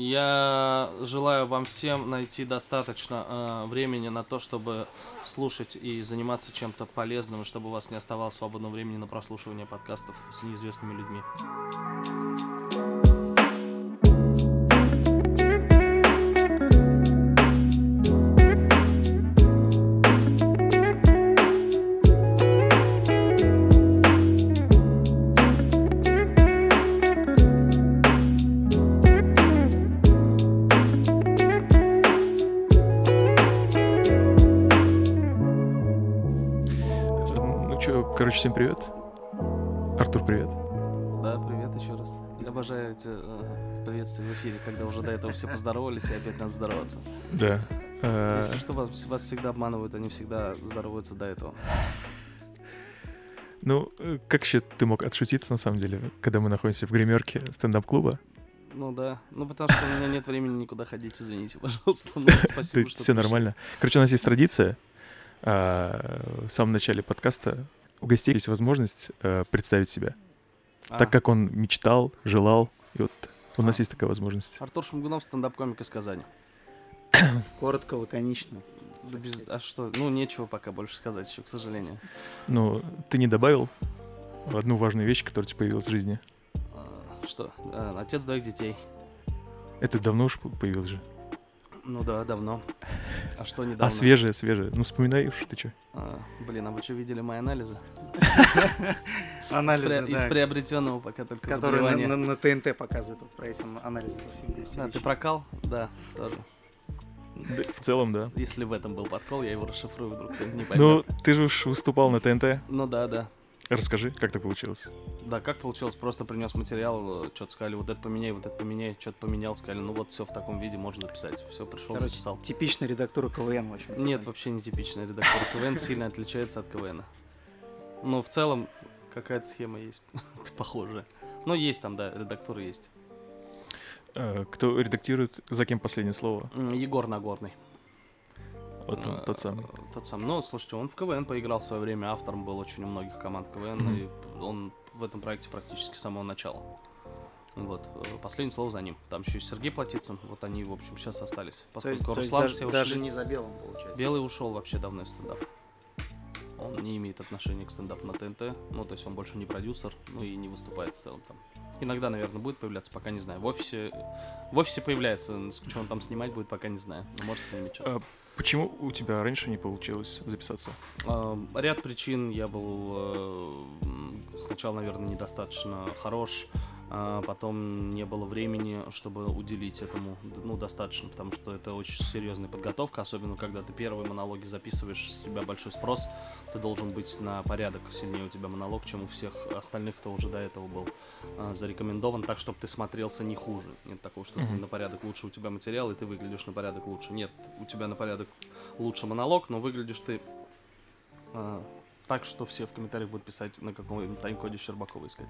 Я желаю вам всем найти достаточно э, времени на то, чтобы слушать и заниматься чем-то полезным, чтобы у вас не оставалось свободного времени на прослушивание подкастов с неизвестными людьми. Всем привет. Артур, привет. Да, привет еще раз. Я обожаю эти э, приветствия в эфире, когда уже до этого все поздоровались, и опять надо здороваться. Да. Э, Если что, вас, вас всегда обманывают, они всегда здороваются до этого. Ну, э, как еще ты мог отшутиться, на самом деле, когда мы находимся в гримерке стендап-клуба? Ну да. Ну потому что у меня нет времени никуда ходить, извините, пожалуйста. Ну, спасибо, что Все нормально. Короче, у нас есть традиция. а, В самом начале подкаста у гостей есть возможность э, представить себя. А, Так как он мечтал, желал. И вот у нас есть такая возможность. Артур Шумгунов, стендап-комик из Казани. Коротко, лаконично. Да без- А что? Ну, нечего пока больше сказать еще, к сожалению. Ну, ты не добавил одну важную вещь, которая у тебя появилась в жизни. А, Что? А, Отец двоих детей. Это давно уж появилось же. Ну да, давно. А что недавно? А свежее, свежее. Ну, вспоминай ты что. А, Блин, а вы что, видели мои анализы? Анализы, из, приобретенного пока только которые на, ТНТ показывают вот про эти анализы по всем А, ты прокал? Да, тоже. В целом, да. Если в этом был подкол, я его расшифрую, вдруг не поймет. Ну, ты же уж выступал на ТНТ. Ну да, да. Расскажи, как так получилось? Да, как получилось? Просто принес материал, что-то сказали, вот это поменяй, вот это поменяй, что-то поменял, сказали, ну вот все в таком виде можно написать. Все, пришел, Короче, записал. типичный редактор КВН, в общем. типа. Нет, вообще не типичный редактор. КВН сильно отличается от КВН. Но в целом какая-то схема есть. Похожая. Но есть там, да, редактуры есть. Э, Кто редактирует, за кем последнее слово? Егор Нагорный. Вот он, Э, тот самый. Тот самый. Ну, слушайте, он в КВН поиграл в свое время, автором был очень у многих команд КВН, и он в этом проекте практически с самого начала. Вот, э, последнее слово за ним. Там еще есть Сергей Платицын, вот они, в общем, сейчас остались. То есть, Поскольку то есть Руслан даже, даже не за белым, получается. Белый ушел вообще давно из стендапа. Он не имеет отношения к стендапу на ТНТ, ну, то есть он больше не продюсер, ну и не выступает в целом там. Иногда, наверное, будет появляться, пока не знаю. В офисе, в офие появляется, что он там снимать будет, пока не знаю. Но может снимет что-то. Почему у тебя раньше не получилось записаться? А, Ряд причин. Я был э, сначала, наверное, недостаточно хорош, а потом не было времени, чтобы уделить этому ну, достаточно, потому что это очень серьезная подготовка, особенно когда ты первые монологи записываешь, с себя большой спрос, ты должен быть на порядок сильнее у тебя монолог, чем у всех остальных, кто уже до этого был а, зарекомендован, так, чтобы ты смотрелся не хуже. Нет такого, что ты на порядок лучше у тебя материал, и ты выглядишь на порядок лучше. Нет, у тебя на порядок лучше монолог, но выглядишь ты а, так, что все в комментариях будут писать, на каком тайм-коде Щербакова искать.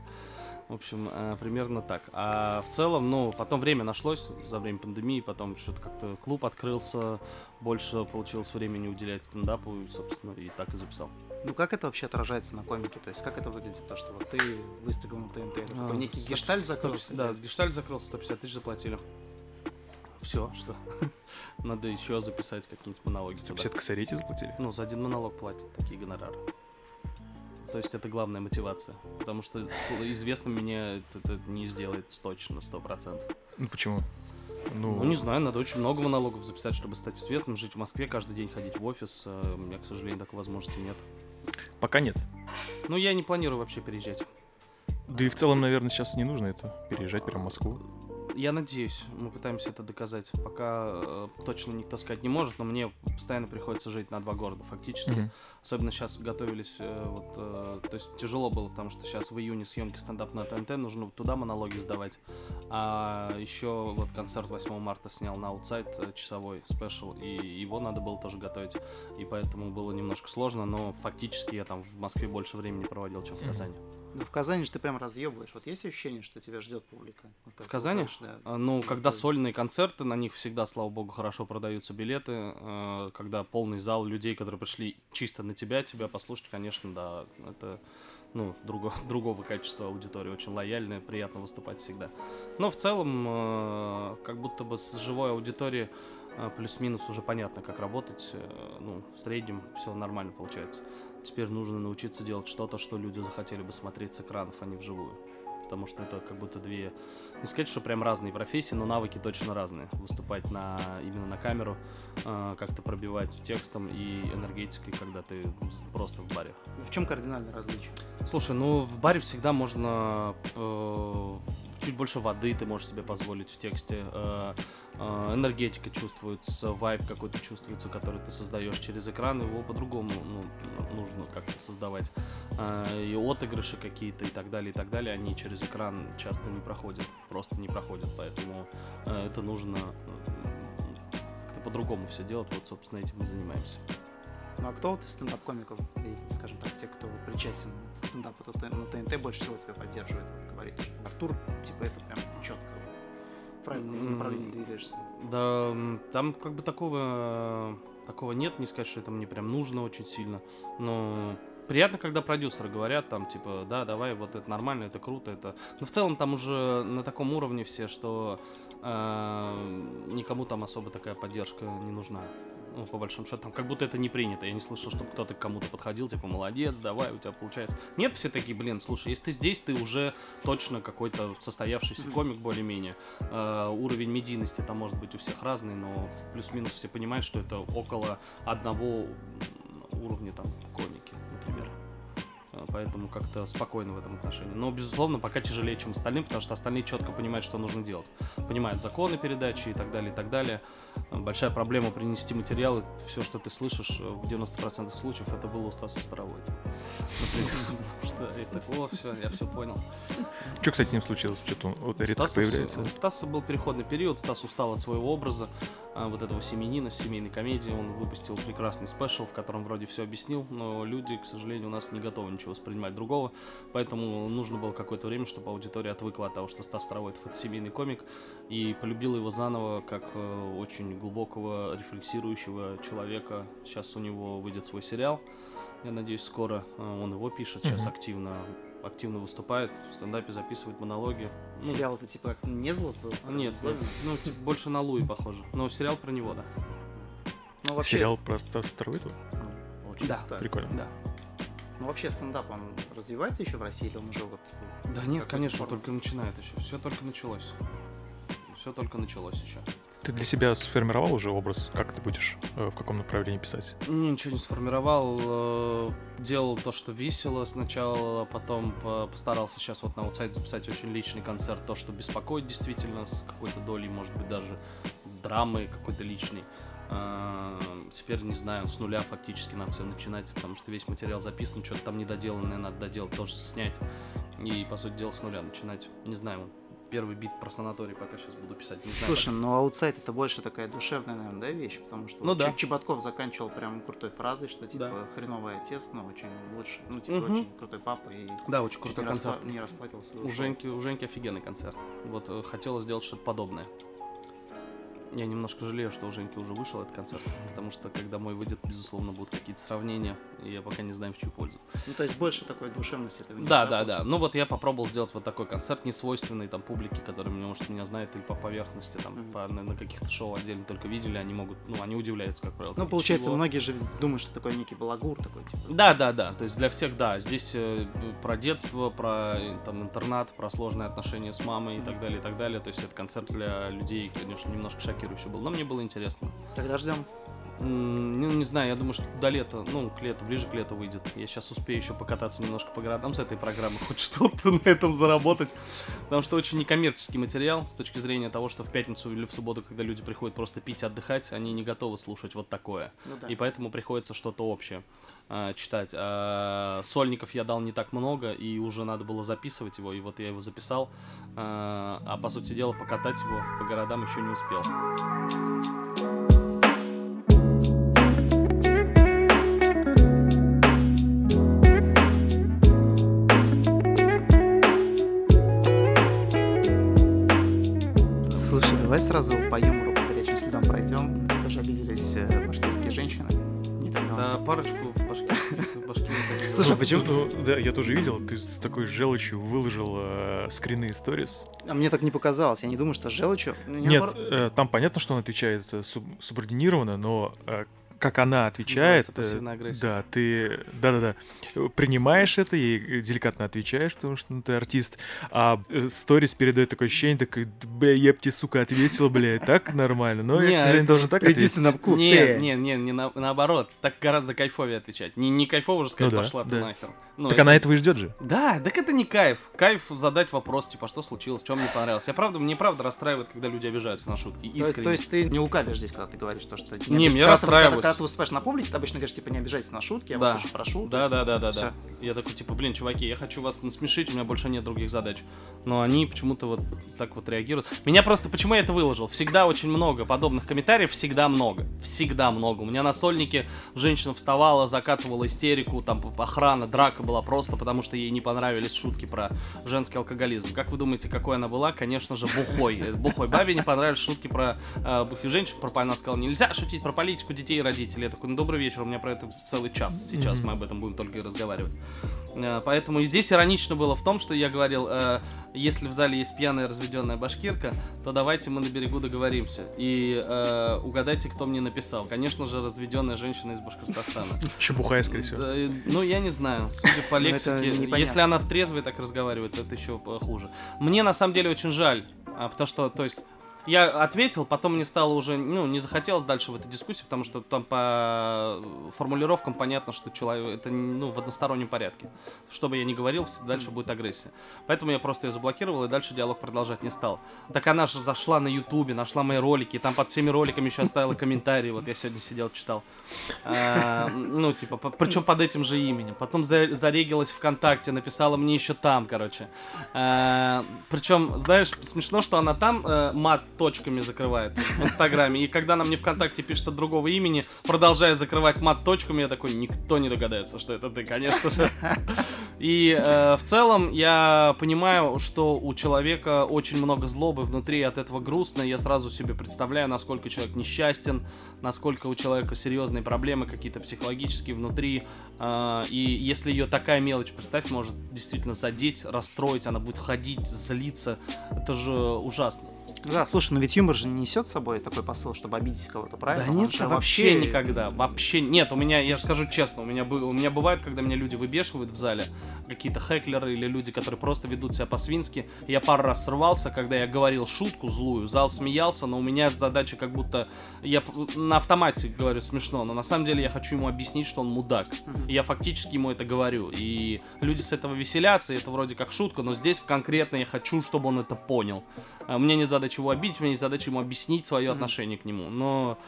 В общем, а, примерно так. А в целом, ну, потом время нашлось за время пандемии, потом что-то как-то клуб открылся, больше получилось времени уделять стендапу, и, собственно, и так и записал. Ну как это вообще отражается на комике? То есть как это выглядит, то, что вот ты выступил на ТНТ? Это А, некий 100 гештальт 100 закрылся? Да, гештальт закрылся, 150 тысяч заплатили. Все, что? Надо еще записать какие-нибудь монологи. туда. 150 косарей заплатили? Ну, за один монолог платят такие гонорары. То есть это главная мотивация. Потому что с известным меня это, это не сделает точно, сто процентов. Ну почему? Ну, Ну, не знаю, надо очень много монологов записать, чтобы стать известным, жить в Москве, каждый день ходить в офис. А У меня, к сожалению, такой возможности нет. пока нет. Ну, я не планирую вообще переезжать. Да и в целом, наверное, сейчас не нужно это переезжать прямо в Москву. Я надеюсь, мы пытаемся это доказать. Пока э, точно никто сказать не может, но мне постоянно приходится жить на два города, фактически. Мгм. Особенно сейчас готовились, э, вот, э, то есть тяжело было, потому что сейчас в июне съемки стендап на ТНТ, нужно туда монологи сдавать. А еще вот концерт 8 марта снял на Outside э, часовой special, и его надо было тоже готовить. И поэтому было немножко сложно, но фактически я там в Москве больше времени проводил, чем в. Казани. Ну, в Казани же ты прям разъебываешь. Вот есть ощущение, что тебя ждет публика? Вот В Казани? бываешь, да. А, Ну, когда Такой- сольные концерты, на них всегда, слава богу, хорошо продаются билеты. э, Когда полный зал людей, которые пришли чисто на тебя, тебя послушать, конечно, да, это ну, друго, другого качества аудитории, очень лояльная, приятно выступать всегда. Но в целом, э, как будто бы с живой аудиторией плюс-минус уже понятно, как работать. Э, ну, в среднем все нормально получается. Теперь нужно научиться делать что-то, что люди захотели бы смотреть с экранов, а не вживую. Потому что это как будто две не сказать, что прям разные профессии, но навыки точно разные. Выступать на, именно на камеру, э, как-то пробивать текстом и энергетикой, когда ты просто в баре. В чем кардинальное различие? Слушай, ну в баре всегда можно э, чуть больше воды ты можешь себе позволить в тексте. Э, э, энергетика чувствуется, вайб какой-то чувствуется, который ты создаешь через экран, его по-другому ну, нужно как-то создавать. Э, и отыгрыши какие-то и так далее, и так далее, они через экран часто не проходят, просто не проходят, поэтому это нужно как-то по-другому все делать, вот, собственно, этим мы занимаемся. Ну а кто вот из стендап-комиков, скажем так, те, кто причастен к стендапу на ТНТ, больше всего тебя поддерживает? Говорит, Артур, типа, это прям четко правильном направлении двигаешься. Да, там как бы такого, такого нет, не сказать, что это мне прям нужно очень сильно, но приятно, когда продюсеры говорят там, типа, да, давай, вот это нормально, это круто, это... Но в целом там уже на таком уровне все, что э, никому там особо такая поддержка не нужна ну, по большому счету, там как будто это не принято. Я не слышал, чтобы кто-то к кому-то подходил, типа, молодец, давай, у тебя получается. Нет, все такие, блин, слушай, если ты здесь, ты уже точно какой-то состоявшийся комик более-менее. Э, уровень медийности там может быть у всех разный, но плюс-минус все понимают, что это около одного уровня там комики, например. Э, поэтому как-то спокойно в этом отношении. Но, безусловно, пока тяжелее, чем остальным, потому что остальные четко понимают, что нужно делать. Понимают законы передачи и так далее, и так далее. Э, большая проблема принести материалы, все, что ты слышишь, э, в 90% случаев это было у Стаса Старовой. Потому что это, о, все, я все понял. Что, кстати, с ним случилось? Что-то он редко появляется. У Стаса был переходный период, Стас устал от своего образа, вот этого семенина, семейной комедии. Он выпустил прекрасный спешл, в котором вроде все объяснил, но люди, к сожалению, у нас не готовы ничего воспринимать другого, поэтому нужно было какое-то время, чтобы аудитория отвыкла от того, что Стас Старовойтов это семейный комик, и полюбила его заново как э, очень глубокого, рефлексирующего человека. Сейчас у него выйдет свой сериал, я надеюсь, скоро э, он его пишет, сейчас mm-hmm. активно активно выступает, в стендапе записывает монологи. Ну, сериал это типа как не зло был? Нет, зло, ну типа больше на Луи похоже. Но сериал про него, да. Ну, вообще... Сериал про Стаса Старовойтова? Очень да. Прикольно. Да. Ну вообще стендап, он развивается еще в России или он уже вот... Да нет, конечно, форме? только начинает еще. Все только началось. Все только началось еще. Ты для себя сформировал уже образ, как ты будешь, э, в каком направлении писать? Ничего не сформировал. Э, делал то, что весело сначала, потом постарался сейчас вот на аутсайд записать очень личный концерт, то, что беспокоит действительно, с какой-то долей, может быть, даже драмы какой-то личной. А, теперь, не знаю, с нуля фактически надо все начинать, потому что весь материал записан, что-то там недоделанное надо доделать, тоже снять. И, по сути дела, с нуля начинать. Не знаю, первый бит про санаторий пока сейчас буду писать. Не знаю, Слушай, как... ну аутсайд это больше такая душевная, наверное, да, вещь, потому что ну, вот да. Чеботков заканчивал прям крутой фразой, что типа да. хреновый отец, но очень лучше, ну типа угу. очень крутой папа и да, очень крутой концерт. Распла... Не расплатился. У Женьки, у Женьки офигенный концерт. Вот э, хотелось сделать что-то подобное. Я немножко жалею, что у Женьки уже вышел этот концерт, потому что когда мой выйдет, безусловно, будут какие-то сравнения, и я пока не знаю, в чью пользу. Ну, то есть больше такой душевности этого Да, да, да. Ну вот я попробовал сделать вот такой концерт, не свойственный там публике, которая, может, меня знает или по поверхности, там, mm-hmm. по, на, на каких-то шоу отдельно только видели, они могут, ну, они удивляются, как правило. Ну, получается, чего? многие же думают, что такой некий балагур такой, типа. Да, да, да. То есть для всех, да. Здесь э, про детство, про э, там интернат, про сложные отношения с мамой mm-hmm. и так далее, и так далее. То есть это концерт для людей, конечно, немножко шокирующий был. Но мне было интересно. Когда ждем? Ну, не знаю, я думаю, что до лета, ну, к лету, ближе к лету выйдет. Я сейчас успею еще покататься немножко по городам с этой программы, хоть что-то на этом заработать. Потому что очень некоммерческий материал с точки зрения того, что в пятницу или в субботу, когда люди приходят просто пить, отдыхать, они не готовы слушать вот такое. Ну, да. И поэтому приходится что-то общее э, читать. А сольников я дал не так много, и уже надо было записывать его, и вот я его записал. А, а по сути дела, покатать его по городам еще не успел. Давай сразу по юмору по горячим следам пройдем. На тебя же обиделись э, башкирские женщины. Да, парочку башкирских Башкирия. Слушай, Ну, почему? ну, да, я тоже видел, ты с такой желчью выложил э, скрины сторис. А мне так не показалось. Я не думаю, что желчью. Нет, э, там понятно, что он отвечает суб- субординированно, но э, как она отвечает, э, да, ты, да-да-да, принимаешь это и деликатно отвечаешь, потому что ну, ты артист, а э, сторис передает такое ощущение, такой, «Да, бля, я б тебе, сука, ответил, бля, так нормально, но я, Не, к сожалению, должен так Иди ответить. в стендап-клуб, Нет, нет, нет, не на- наоборот. Так гораздо кайфовее отвечать. Не, не кайфово же сказать, Ну да, пошла ты нахер. Ну, Так это- она этого и ждет же. Да, так это не кайф. Кайф задать вопрос, типа, что случилось, что мне понравилось. Я правда, мне правда расстраивает, когда люди обижаются на шутки. То есть, Искренне. то есть ты не лукавишь здесь, когда ты говоришь то, что... Не, когда ты- расстраиваюсь. Когда, ты выступаешь на публике, ты обычно говоришь, типа, не обижайтесь на шутки, я Да. вас очень прошу. Да, да, да, да, да. Я такой, типа, блин, чуваки, я хочу вас насмешить, у меня больше нет других задач. Но они почему-то вот так вот реагируют. Меня просто, почему я это выложил? Всегда очень много подобных комментариев, всегда много. Всегда много. У меня на сольнике женщина вставала, закатывала истерику, там охрана, драка была просто, потому что ей не понравились шутки про женский алкоголизм. Как вы думаете, какой она была? Конечно же, бухой. Э, Бухой бабе не понравились шутки про э, бухих женщин, про она сказала, нельзя шутить про политику детей и родителей. Я такой, ну добрый вечер, у меня про это целый час. Сейчас мы об этом будем только и разговаривать. Э, Поэтому и здесь иронично было в том, что я говорил, э, если в зале есть пьяная разведенная башкирка, то давайте мы на берегу договоримся. И э, угадайте, кто мне написал. Конечно же, разведенная женщина из Башкортостана. Еще бухая, скорее всего. Ну, я не знаю. Судя по Ну, лексике, если она трезвой так разговаривает, то это еще хуже. Мне на самом деле очень жаль, а, потому что, то есть, я ответил, потом мне стало уже, ну, не захотелось дальше в этой дискуссии, потому что там по формулировкам понятно, что человек, это, ну, в одностороннем порядке. Что бы я ни говорил, дальше будет агрессия. Поэтому я просто ее заблокировал и дальше диалог продолжать не стал. Так она же зашла на ютубе, нашла мои ролики, там под всеми роликами еще оставила комментарии, вот я сегодня сидел, читал. А, ну, типа, причем под этим же именем. Потом за- зарегилась ВКонтакте, написала мне еще там, короче. причем, знаешь, смешно, что она там э, мат точками закрывает в Инстаграме. И когда она мне ВКонтакте пишет от другого имени, продолжая закрывать мат точками, я такой, никто не догадается, что это ты, конечно же. И э, в целом я понимаю, что у человека очень много злобы внутри, от этого грустно. Я сразу себе представляю, насколько человек несчастен, насколько у человека серьезные проблемы какие-то психологические внутри. Э, и если ее такая мелочь, представь, может действительно задеть, расстроить, она будет ходить, злиться. Это же ужасно. Да, слушай, но ведь юмор же не несет с собой такой посыл, чтобы обидеть кого-то, правильно? Да нет, же вообще никогда. Вообще нет. У меня, я же скажу честно, у меня, у меня бывает, когда меня люди выбешивают в зале, какие-то хеклеры или люди, которые просто ведут себя по-свински. Я пару раз срывался, когда я говорил шутку злую, зал смеялся, но у меня задача как будто... Я на автомате говорю смешно, но на самом деле я хочу ему объяснить, что он мудак. И я фактически ему это говорю. И люди с этого веселятся, и это вроде как шутка, но здесь конкретно я хочу, чтобы он это понял. А, Мне нет задачи его обидеть, у меня есть задача ему объяснить свое отношение к нему. Но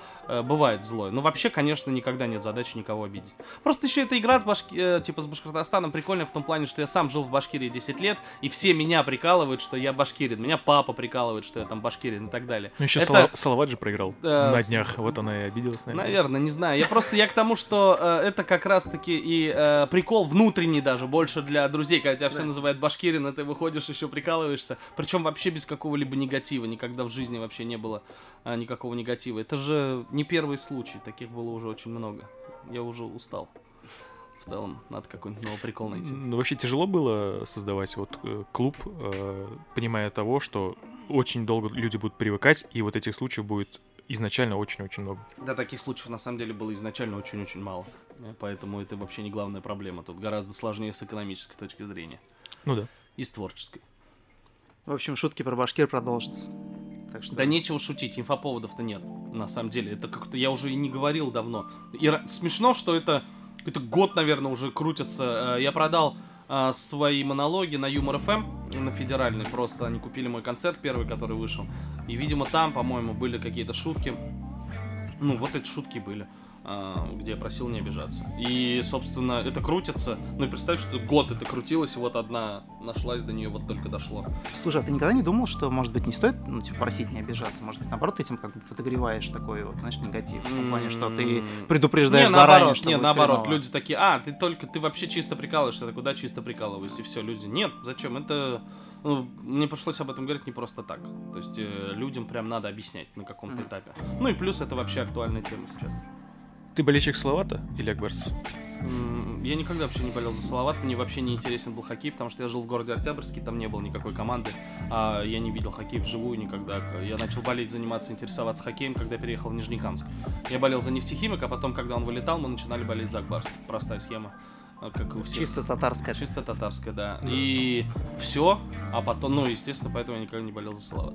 бывает злое. Но вообще, конечно, никогда нет задачи никого обидеть. Просто еще эта игра с Башки- э, типа с Башкортостаном прикольная в том плане, что я сам жил в Башкирии 10 лет, и все меня прикалывают, что я башкирин. Меня папа прикалывает, что я там башкирин и так далее. Ну, еще Это- Салават же проиграл Да, на с- днях. Вот она и обиделась, наверное. Наверное, не знаю. Я просто я к тому, что э, это как раз-таки и э, прикол внутренний даже, больше для друзей, когда тебя все называют башкирин, и ты выходишь еще прикалываешься. Причем вообще без какого-либо негатива. Никогда в жизни вообще не было э, никакого негатива. Это же не первый случай, таких было уже очень много. Я уже устал. В целом, надо какой-нибудь новый прикол найти. Ну, вообще тяжело было создавать вот э, клуб, э, понимая того, что очень долго люди будут привыкать, и вот этих случаев будет изначально очень-очень много. Да, таких случаев на самом деле было изначально очень-очень мало. Э, Поэтому это вообще не главная проблема. Тут гораздо сложнее с экономической точки зрения. Ну да. И с творческой. В общем, шутки про башкир продолжатся. Так что... Да нечего шутить, инфоповодов-то нет, на самом деле. Это как-то я уже и не говорил давно. И смешно, что это какой-то год, наверное, уже крутится. Э, Я продал э, свои монологи на Юмор ФМ, на федеральный просто. Они купили мой концерт первый, который вышел. И, видимо, там, по-моему, были какие-то шутки. Ну, вот эти шутки были. А, где я просил не обижаться. И, собственно, это крутится. Ну и представь, что год это крутилось, и вот одна нашлась, до нее вот только дошло. Слушай, а ты никогда не думал, что, может быть, не стоит, ну, типа, просить не обижаться? Может быть, наоборот, ты этим как бы подогреваешь такой вот, знаешь, негатив? В том плане, что ты предупреждаешь не, заранее, наоборот, что не, наоборот, хреново. люди такие, а, ты только, ты вообще чисто прикалываешься, я такой, да, чисто прикалываюсь, и все, люди, нет, зачем, это, ну, мне пришлось об этом говорить не просто так, то есть э, людям прям надо объяснять на каком-то Мгм. этапе. Ну и плюс это вообще актуальная тема сейчас. Ты болельщик Салавата или Акбарс? Я никогда вообще не болел за Салават, мне вообще не интересен был хоккей, потому что я жил в городе Октябрьске, там не было никакой команды, а я не видел хоккей вживую никогда. Я начал болеть, заниматься, интересоваться хоккеем, когда переехал в Нижнекамск. Я болел за нефтехимик, а потом, когда он вылетал, мы начинали болеть за Акбарс. Простая схема, а, как у всех. Чисто татарская. Чисто татарская, да. И все, а потом, ну, естественно, поэтому я никогда не болел за Салават.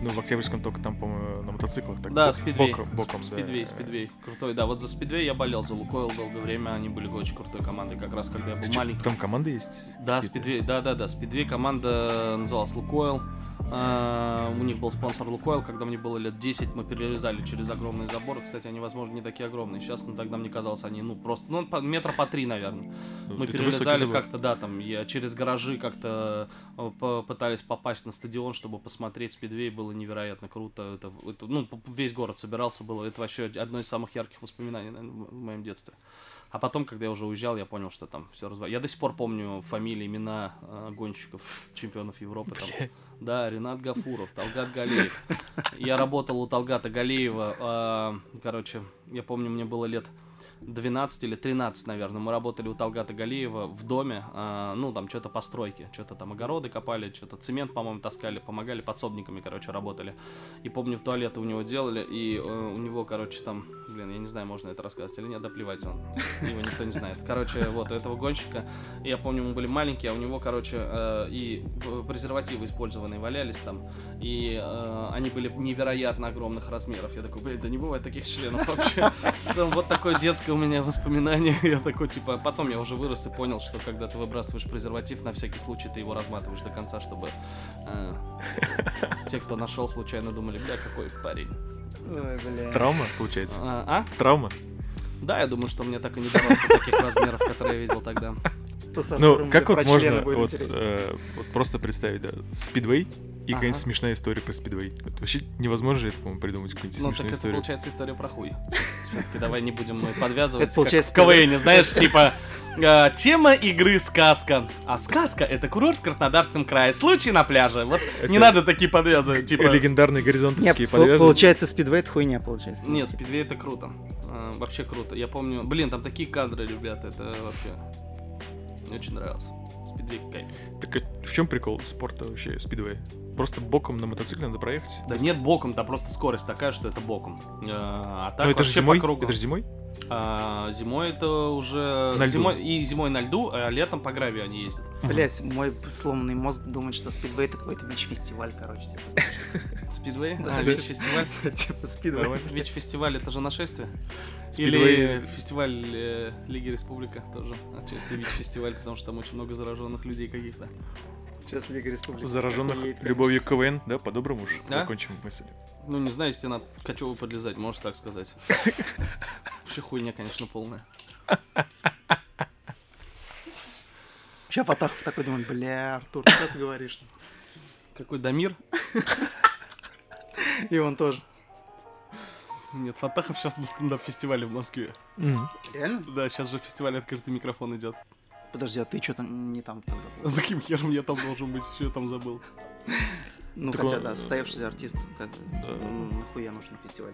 Ну, в Октябрьском только там, по-моему, на мотоциклах. Так, Да, бок- спидвей. Боком, боком, да. спидвей, спидвей. Крутой, да. Вот за спидвей я болел, за Лукойл долгое время, они были очень крутой командой, как раз когда я был Ты чё, маленький. Там команда есть? Да, спидвей, да, да, да. Спидвей команда называлась Лукойл. А, у них был спонсор Лукойл, когда мне было лет 10, мы перелезали через огромные заборы. Кстати, они, возможно, не такие огромные. Сейчас, ну, тогда мне казалось, они, ну, просто, ну, по- метра по три, наверное. Ну, Мы это перелезали как-то, да, там, я через гаражи как-то э, попытались попасть на стадион, чтобы посмотреть спидвей, было невероятно круто. Это, это, ну, весь город собирался, было, это вообще одно из самых ярких воспоминаний, наверное, в моем детстве. А потом, когда я уже уезжал, я понял, что там все развалилось. Я до сих пор помню фамилии, имена э, гонщиков, чемпионов Европы. Там. Да, Ренат Гафуров, Талгат Галеев. Я работал у Талгата Галеева. а, короче, я помню, мне было лет 12 или 13, наверное. Мы работали у Талгата Галеева в доме. а, ну, там что-то постройки. Что-то там огороды копали, что-то цемент, по-моему, таскали. Помогали подсобниками, короче, работали. И помню, в туалет у него делали. И э, у него, короче, там... Блин, я не знаю, можно это рассказать или нет. Да плевать он. Его никто не знает. Короче, вот, у этого гонщика. Я помню, мы были маленькие, а у него, короче, э, и презервативы использованные валялись там. И э, они были невероятно огромных размеров. Я такой, блин, да не бывает таких членов вообще. В целом, вот такое детское у меня воспоминание. Я такой, типа, потом я уже вырос и понял, что когда ты выбрасываешь презерватив, на всякий случай ты его разматываешь до конца, чтобы э, те, кто нашел, случайно думали, бля, какой парень. Ой, бля. Травма, получается? А? а? Травма? Да, я думаю, что мне так и не дорос до таких размеров, которые я видел тогда. Ну, как вот можно вот, э, вот просто представить, да, спидвей и Ага. какая-нибудь смешная история про спидвей. Это вообще невозможно же, это, по-моему, придумать какую-нибудь Ну, так смешную это историю. получается история про хуй. Все-таки давай не будем мы подвязываться. Это получается в КВН, знаешь, типа э, тема игры сказка. А сказка это курорт в Краснодарском крае. Случай на пляже. Вот не Это- надо такие подвязывать. Типа. Легендарные горизонтовские подвязки. получается, спидвей это хуйня, получается. Нет, спидвей это круто. Э, Вообще круто. Я помню, блин, там такие кадры, ребята, это вообще мне очень нравилось. Спидвей кайф. Так а в чем прикол спорта вообще, спидвей? Просто боком на мотоцикле надо проехать? Да нет боком, да просто скорость такая, что это боком. Э, А так Но это же вообще зимой? по кругу. Это же зимой? А, зимой это уже... На льду. Зимой, и зимой на льду, а летом по гравию они ездят. Блять, мой сломанный мозг думает, что спидвей это какой-то ВИЧ-фестиваль, короче, типа. Спидвей? Да, А. ВИЧ-фестиваль? Типа спидвей. ВИЧ-фестиваль это же нашествие? Или фестиваль э, Лиги Республика тоже отчасти ВИЧ-фестиваль, потому что там очень много зараженных людей каких-то. Сейчас Лига Республики. Зараженных любовью к КВН, да, по-доброму уж Да? закончим мысль. Ну, не знаю, если на Качеву подлезать, можешь так сказать. Вообще хуйня, конечно, полная. Сейчас Фатахов такой думает, бля, Артур, что ты говоришь? Какой Дамир? И он тоже. Нет, Фатахов сейчас на стендап-фестивале в Москве. Реально? Да, сейчас же фестиваль «Открытый микрофон» идет. Подожди, а ты что-то не там тогда был? За каким хером я там должен быть? Что я там забыл? Ну, Так хотя, он, да, э, состоявшийся артист, как Да. ну, нахуя нужен фестиваль?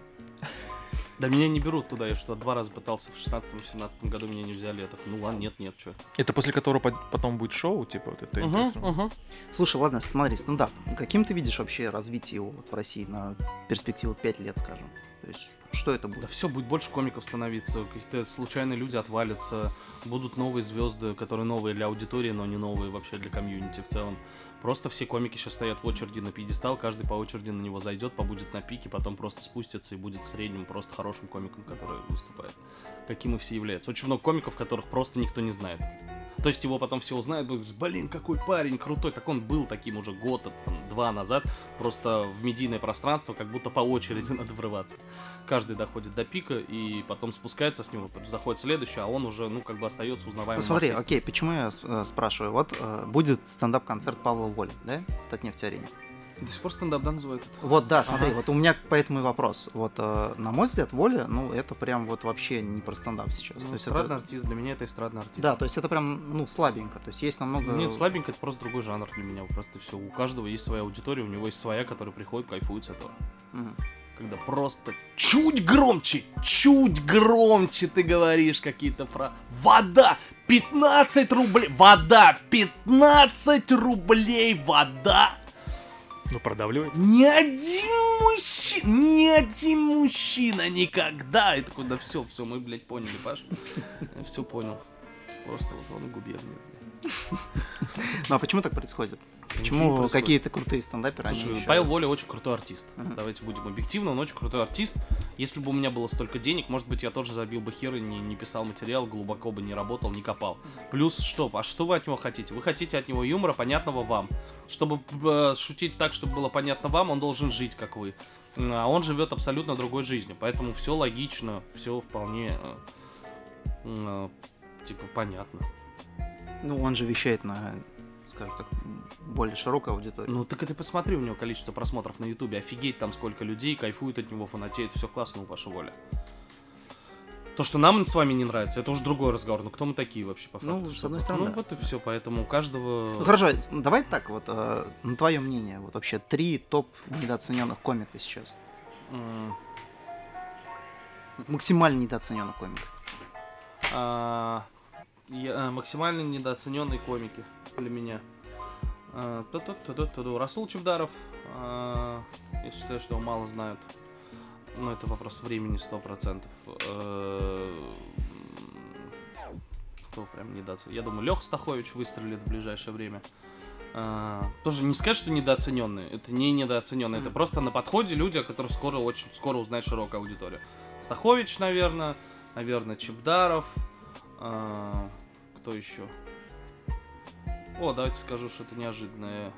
Да меня не берут туда, я что, два раза пытался в 16-17 году, меня не взяли. Я такой, ну ладно, нет, нет, что. Это после которого по- потом будет шоу, типа, вот это интересно. Слушай, ладно, смотри, стендап. Каким ты видишь вообще развитие его вот в России на перспективу 5 лет, скажем? То есть, что это Да будет? все, будет больше комиков становиться, какие-то случайные люди отвалятся, будут новые звезды, которые новые для аудитории, но не новые вообще для комьюнити в целом. Просто все комики сейчас стоят в очереди на пьедестал, каждый по очереди на него зайдет, побудет на пике, потом просто спустится и будет в среднем просто хорошим комиком, который выступает. Каким и все являются. Очень много комиков, которых просто никто не знает. То есть его потом все узнают, будут блин, какой парень крутой. Так он был таким уже год, там, два назад, просто в медийное пространство, как будто по очереди надо врываться. Каждый доходит до пика, и потом спускается с него, заходит следующий, а он уже, ну, как бы остается узнаваемым Ну смотри, артистом. окей, почему я э, спрашиваю? Вот э, будет стендап-концерт Павла Воли, да? В Татнефть-арене. До сих пор стендап, да, называют это? Вот, да, смотри, Ага. вот у меня поэтому и вопрос. Вот, э, на мой взгляд, Воля, ну, это прям вот вообще не про стендап сейчас. Ну, то есть эстрадный это... артист, для меня это эстрадный артист. Да, то есть это прям, ну, слабенько. То есть есть намного... Нет, слабенько, это просто другой жанр для меня, просто все. У каждого есть своя аудитория, у него есть своя, которая приходит, кайфует с этого. Мгм. Когда просто чуть громче, чуть громче ты говоришь какие-то фразы. Вода! 15 рублей! Вода! 15 рублей! Вода! Ну, продавливает. Ни один мужчина, ни один мужчина никогда. И такой, да все, все, мы, блядь, поняли, Паш. Я все понял. Просто вот он губерния. Ну а почему так происходит? Почему какие-то крутые стендаперы, они Слушай, еще- Павел Воля очень крутой артист. Мгм. Давайте будем объективны, он очень крутой артист. Если бы у меня было столько денег, может быть, я тоже забил бы хер и не, не писал материал, глубоко бы не работал, не копал. Плюс что? А что вы от него хотите? Вы хотите от него юмора, понятного вам. Чтобы э, шутить так, чтобы было понятно вам, он должен жить, как вы. А он живет абсолютно другой жизнью. Поэтому все логично, все вполне э, э, типа понятно. Ну, он же вещает на, скажем так, более широкую аудиторию. Ну так и ты посмотри, у него количество просмотров на Ютубе. Офигеть там сколько людей, кайфуют от него, фанатеют. Все классно у Паши Воля. То, что нам с вами не нравится, это уже другой разговор. Ну кто мы такие вообще по Ну, факту? с чтобы- одной стороны, Ну вот и все, поэтому у каждого... Ну, хорошо, с- давай так вот, э, на твое мнение, вот вообще три топ недооцененных комика сейчас. Максимально недооцененный комик. а, я- а, максимально недооцененные комики для меня. Ту-ту-ту-ту-ту. Расул Чевдаров. а, Я считаю, что его мало знают. Но это вопрос времени 100%. Э, Кто прям недооценен? Я думаю, Лех Стахович выстрелит в ближайшее время. Тоже не сказать, что недооцененные. Это не недооцененные. Это просто на подходе люди, о которых скоро очень скоро узнает широкая аудитория. Стахович, наверное. Наверное, Чебдаров. Кто еще? О, давайте скажу, что это неожиданное.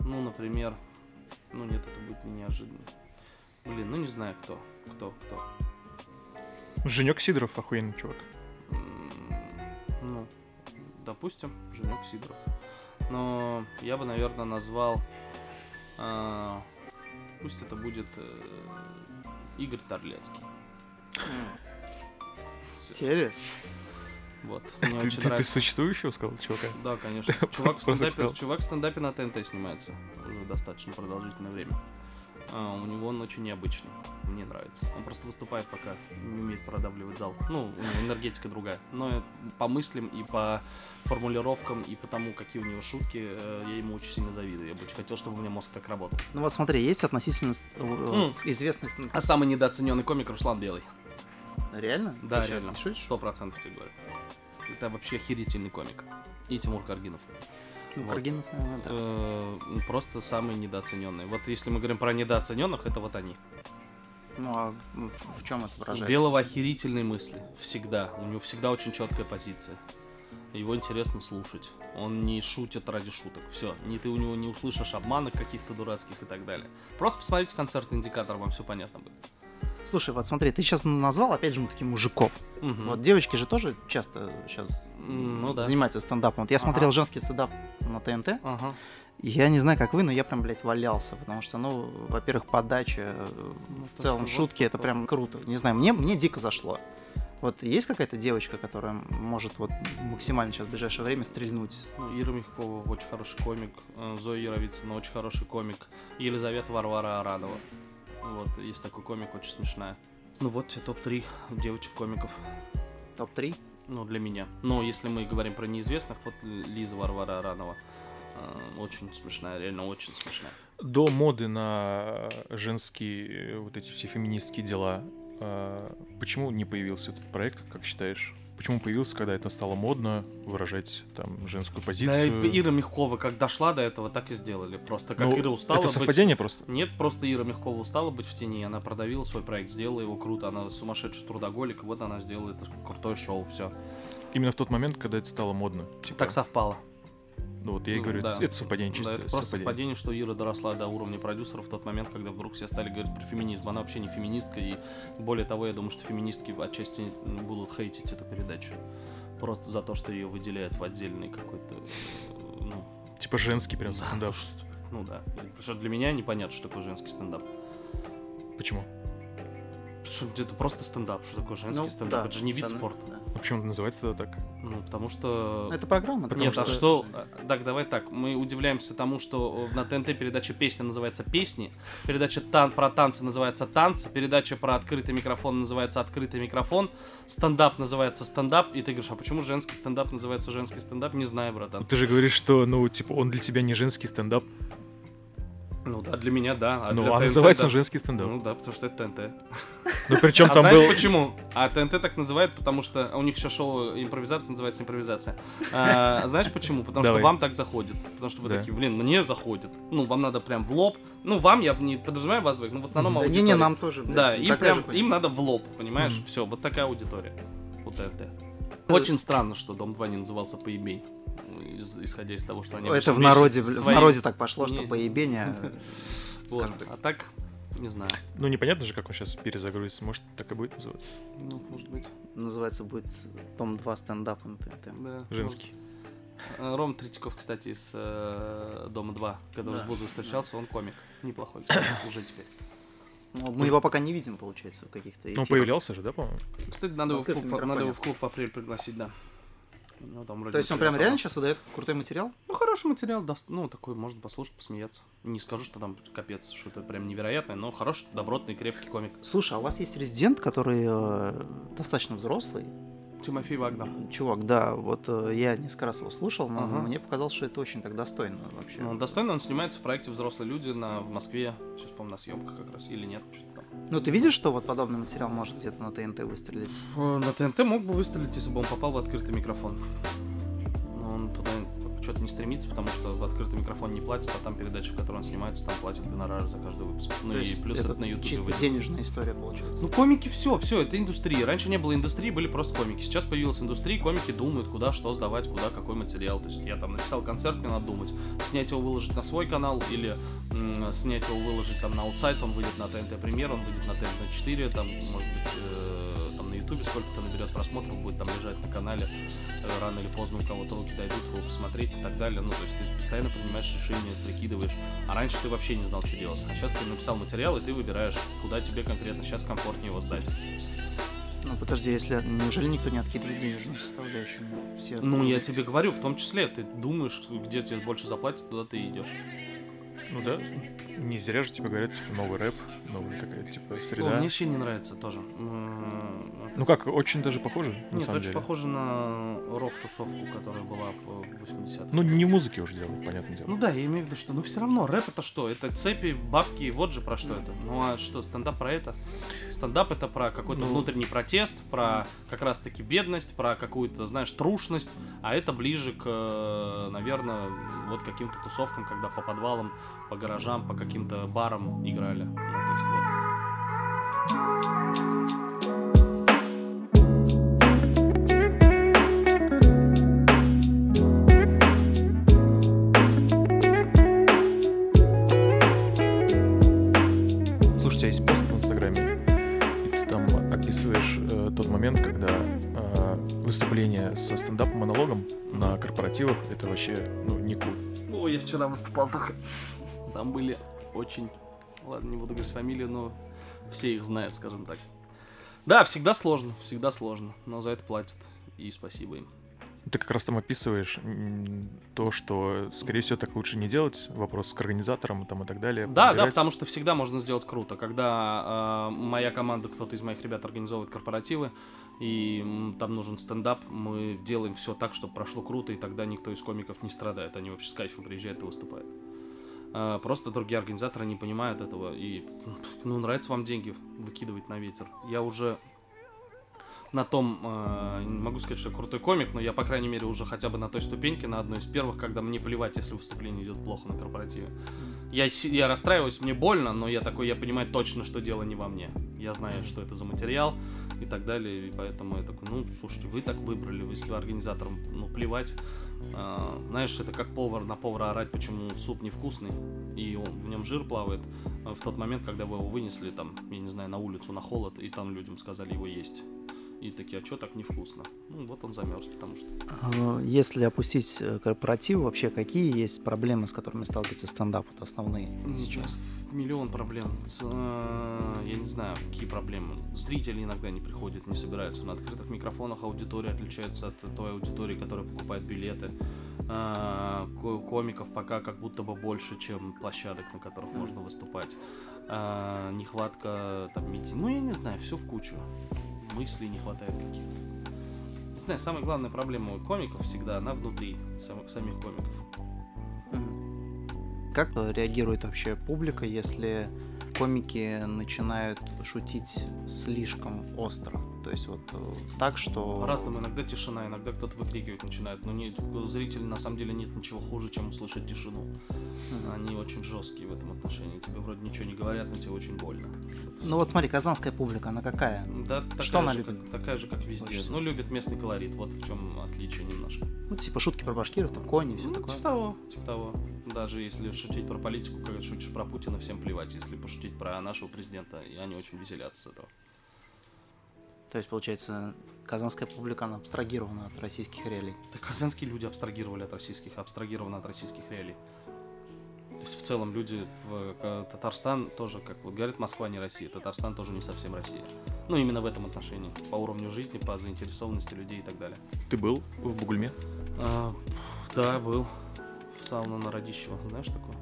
Ну, например. Ну нет, это будет не неожиданно. Блин, ну не знаю кто. Кто, кто. Женек Сидоров охуенный чувак. Ну, допустим, Женек Сидоров. Но я бы, наверное, назвал... а, пусть это будет э, Игорь Торлецкий. Интересно. Вот. Мне Ты, очень ты- ты существующего сказал, чувака? Да, конечно. Чувак в, стендапе, чувак в стендапе на ТНТ снимается уже достаточно продолжительное время. А, у него он очень необычный. Мне нравится. Он просто выступает пока, не умеет продавливать зал. Ну, у него энергетика другая. Но по мыслям и по формулировкам, и по тому, какие у него шутки, э, я ему очень сильно завидую. Я бы очень хотел, чтобы у меня мозг так работал. Ну вот смотри, есть относительно с- известный А самый недооцененный комик Руслан Белый. Реально? Да, Ты реально. не? Сто процентов тебе говорю. Это вообще охерительный комик. И Тимур Каргинов. Ну, Вот. Каргинов, наверное, да. Э, просто самые недооцененные. Вот если мы говорим про недооцененных, это вот они. Ну, а в, чем это У выражается? Белого охерительные мысли. Всегда. У него всегда очень четкая позиция. Его интересно слушать. Он не шутит ради шуток. Все. Ни ты у него не услышишь обманок каких-то дурацких и так далее. Просто посмотрите концерт Индикатор, вам все понятно будет. Слушай, вот смотри, ты сейчас назвал, опять же, мы таких мужиков. Мгм. Вот девочки же тоже часто сейчас Ну да. занимаются стендапом. Вот я Ага. смотрел женский стендап на ТНТ, Ага. я не знаю, как вы, но я прям, блядь, валялся, потому что, ну, во-первых, подача, Ну, в целом что шутки, вот это прям круто. Не знаю, мне, мне дико зашло. Вот есть какая-то девочка, которая может вот максимально сейчас в ближайшее время стрельнуть? Ну, Ира Мягкова очень хороший комик. э, Зоя Яровицына очень хороший комик. Елизавета Варвара Аранова. Вот, есть такой комик, очень смешная. Ну вот тебе топ-3 девочек-комиков. Топ-3? Ну, для меня. Но если мы говорим про неизвестных, вот Лиза Варвара Аранова. э, Очень смешная, реально очень смешная. До моды на женские э, вот эти все феминистские дела, э, почему не появился этот проект, как считаешь? Почему появился, когда это стало модно выражать там женскую Да, позицию? и Ира Мягкова как дошла до этого, так и сделали. Просто как Ну, Ира устала это быть- совпадение просто. Нет, просто Ира Мягкова устала быть в тени, она продавила свой проект, сделала его круто, она сумасшедший трудоголик, и вот она сделала это крутое шоу, все. Именно в тот момент, когда это стало модно. Типа, Так совпало. Ну вот я и ну, говорю, да. это совпадение Да, чисто. это просто совпадение, что Ира доросла до уровня продюсеров в тот момент, когда вдруг все стали говорить про феминизм. Она вообще не феминистка, и более того, я думаю, что феминистки отчасти будут хейтить эту передачу. Просто за то, что ее выделяют в отдельный какой-то, ну, Типа женский прям да, стендап. ну, что- ну да. Потому что для меня непонятно, что такое женский стендап. Почему? Потому что это просто стендап. Что такое женский Ну, стендап? да, это же не вид спорта. да. А почему это называется тогда так? Ну, потому что... Это программа. Потому Нет, что- а что... а, Так, давай так. Мы удивляемся тому, что на ТНТ передача «Песня» называется «Песни», передача тан про танцы называется «Танцы», передача про открытый микрофон называется «Открытый микрофон», стендап называется «Стендап», и ты говоришь, а почему женский стендап называется «Женский стендап»? Не знаю, братан. Ты же говоришь, что, ну, типа, он для тебя не женский стендап. Ну да, для меня да. А ну, для а ТНТ, называется да. он женский стендап. Ну да, потому что это ТНТ. Ну, причем а там знаешь был... почему? А ТНТ так называют, потому что у них еще шоу импровизация называется импровизация. А, знаешь почему? Потому что вам так заходит. Потому что вы такие, блин, мне заходит. Ну, вам надо прям в лоб. Ну, вам я не подразумеваю вас двоих, но в основном аудитория. не-не, нам тоже. Да, им прям, им надо в лоб, понимаешь? Все, вот такая аудитория у ТНТ. Очень странно, что Дом 2 не назывался поебень. Ну, из- исходя из того, что они Это в народе, вещи в свои- народе так пошло, что Не. поебение. Вот. А так, не знаю. Ну, непонятно же, как он сейчас перезагрузится. Может, так и будет называться. Ну, может быть. Называется будет Том 2 стендап на ТНТ. Да, Женский. Э, Ром Третьяков, кстати, из э, Дома 2, который Да. с Бузовой встречался, он комик. Неплохой, кстати, уже теперь. Ну, Мы его пока не видим, получается, в каких-то Ну, эфирах. появлялся же, да, по-моему? Кстати, надо его, в клуб, надо его в клуб в апреле пригласить, да. У него там вроде То есть он прям реально сейчас выдает крутой материал? Ну, хороший материал, даст, ну, такой, можно послушать, посмеяться. Не скажу, что там капец, что-то прям невероятное, но хороший, добротный, крепкий комик. Слушай, а у вас есть резидент, который э, достаточно взрослый? Тимофей Вагнер. Чувак, да, вот э, я несколько раз его слушал, но Ага. мне показалось, что это очень так достойно вообще. Ну, достойно он снимается в проекте «Взрослые люди» на, в Москве. Сейчас, по-моему, на съемках как раз. Или нет, что-то там. Ну, ты видишь, что вот подобный материал может где-то на ТНТ выстрелить? Э, На ТНТ мог бы выстрелить, если бы он попал в открытый микрофон. Но он туда что-то не стремится, потому что в открытый микрофон не платят, а там передача, в которой он снимается, там платят гонорары за каждый выпуск. Ну То и плюс это, на Ютубе чисто выйдет. денежная история получается. Ну, комики все, все, это индустрия. Раньше не было индустрии, были просто комики. Сейчас появилась индустрия, комики думают, куда что сдавать, куда какой материал. То есть я там написал концерт, мне надо думать, снять его, выложить на свой канал или м, снять его, выложить там на аутсайт, он выйдет на ТНТ Премьер, он выйдет на ТНТ 4, там, может быть, э, Ютубе сколько-то наберет просмотров, будет там лежать на канале. Э, рано или поздно у кого-то руки дойдут его посмотреть и так далее. Ну, то есть ты постоянно принимаешь решения, прикидываешь. А раньше ты вообще не знал, что делать. А сейчас ты написал материал, и ты выбираешь, куда тебе конкретно сейчас комфортнее его сдать. Ну, подожди, если неужели никто не откидывает денежную составляющую? Все Ну, я тебе говорю, в том числе, ты думаешь, где тебе больше заплатят, туда ты идешь. Ну да, не зря же тебе говорят, типа, новый рэп, новая такая, типа, Ну, среда. мне вообще не нравится тоже. Ну как, очень даже похоже, на Нет, самом очень деле. похоже на рок-тусовку, которая была в 80-х. Ну, не в музыке уже делают, понятное дело. Ну да, я имею в виду, что ну все равно рэп это что? Это цепи, бабки, вот же про что это. Ну а что, стендап про это? Стендап это про какой-то Ну. внутренний протест, про как раз таки бедность, про какую-то, знаешь, трушность, а это ближе к, наверное, вот каким-то тусовкам, когда по подвалам, по гаражам, по каким-то барам играли. Ну, то есть вот. Слушай, на корпоративах — это вообще, ну, не кул. Ой, я вчера выступал только. Там были очень... Ладно, не буду говорить фамилию, но все их знают, скажем так. Да, всегда сложно, всегда сложно, но за это платят. И спасибо им. Ты как раз там описываешь то, что, скорее всего, так лучше не делать, вопрос к организаторам там, и так далее. Да, да, подбирать. потому что всегда можно сделать круто. Когда э, моя команда, кто-то из моих ребят организовывает корпоративы, и там нужен стендап, мы делаем все так, чтобы прошло круто, и тогда никто из комиков не страдает. Они вообще с кайфом приезжают и выступают. А, Просто другие организаторы не понимают этого. И, ну, нравится вам деньги выкидывать на ветер. Я уже на том, э, не могу сказать, что я крутой комик, но я, по крайней мере, уже хотя бы на той ступеньке, на одной из первых, когда мне плевать, если выступление идет плохо на корпоративе. Я, я расстраиваюсь, мне больно, но я такой, я понимаю точно, что дело не во мне. Я знаю, что это за материал и так далее, и поэтому я такой, ну, слушайте, вы так выбрали, если организаторам, ну, плевать. А, знаешь, это как повар на повара орать, почему суп невкусный, и он, в нем жир плавает. А В тот момент, когда вы его вынесли, там, я не знаю, на улицу, на холод, и там людям сказали его есть. И такие, а что так невкусно? Ну, вот он замерз, потому что... А, Если опустить э, корпоративы, вообще какие есть проблемы, с которыми сталкивается стендап, вот основные сейчас? Миллион проблем. Э, Я не знаю, какие проблемы. Зрители иногда не приходят, не собираются. На открытых микрофонах аудитория отличается от той аудитории, которая покупает билеты. А, ко- Комиков пока как будто бы больше, чем площадок, на которых можно выступать. А, Нехватка там меди... Ну, я не знаю, все в кучу. Мыслей не хватает каких-то. Не знаю, самая главная проблема у комиков всегда, она внутри самых, самих комиков. Как реагирует вообще публика, если комики начинают шутить слишком остро? То есть вот э, так, что... По-разному, иногда тишина, иногда кто-то выкрикивать начинает, но нет, у зрителя на самом деле нет ничего хуже, чем услышать тишину. Они очень жесткие в этом отношении, тебе вроде ничего не говорят, но тебе очень больно. Ну вот смотри, казанская публика, она какая? Да, такая, Что она же, любит? Как, такая же, как везде. Всего? Ну, любит местный колорит, вот в чем отличие немножко. Ну, типа шутки про башкиров, там кони, все Ну, такое. типа того, типа того. Даже если шутить про политику, когда шутишь про Путина, всем плевать. Если пошутить про нашего президента, и они очень веселятся с этого. То есть, получается, казанская публика, она абстрагирована от российских реалий. Да казанские люди абстрагировали от российских, абстрагированы от российских реалий. То есть в целом люди в Татарстан тоже, как вот говорят, Москва не Россия, Татарстан тоже не совсем Россия. Ну, именно в этом отношении. По уровню жизни, по заинтересованности людей и так далее. Ты был в Бугульме? А, да, был. В сауна на Радищево, знаешь такое?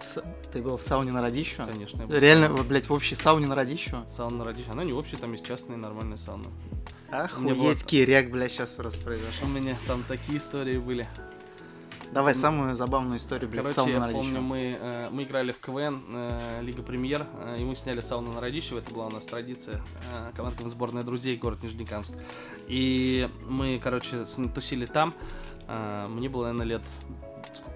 В Ты был в сауне на Радищево? Конечно, я был. Реально, вот, блядь, в общей сауне на Радищево? Сауна на Радищево. Она не общая, там есть частные нормальные сауны. У меня Охуеть, было- киряк, блядь, сейчас просто произошел. У меня там такие истории были. Давай самую забавную историю, блядь, Короче, я на помню, Радищево. мы, э, мы играли в КВН, э, Лига Премьер, э, и мы сняли сауну на Радищево, это была у нас традиция, э, командная сборная друзей, город Нижнекамск. И мы, короче, тусили там, э, мне было, наверное, лет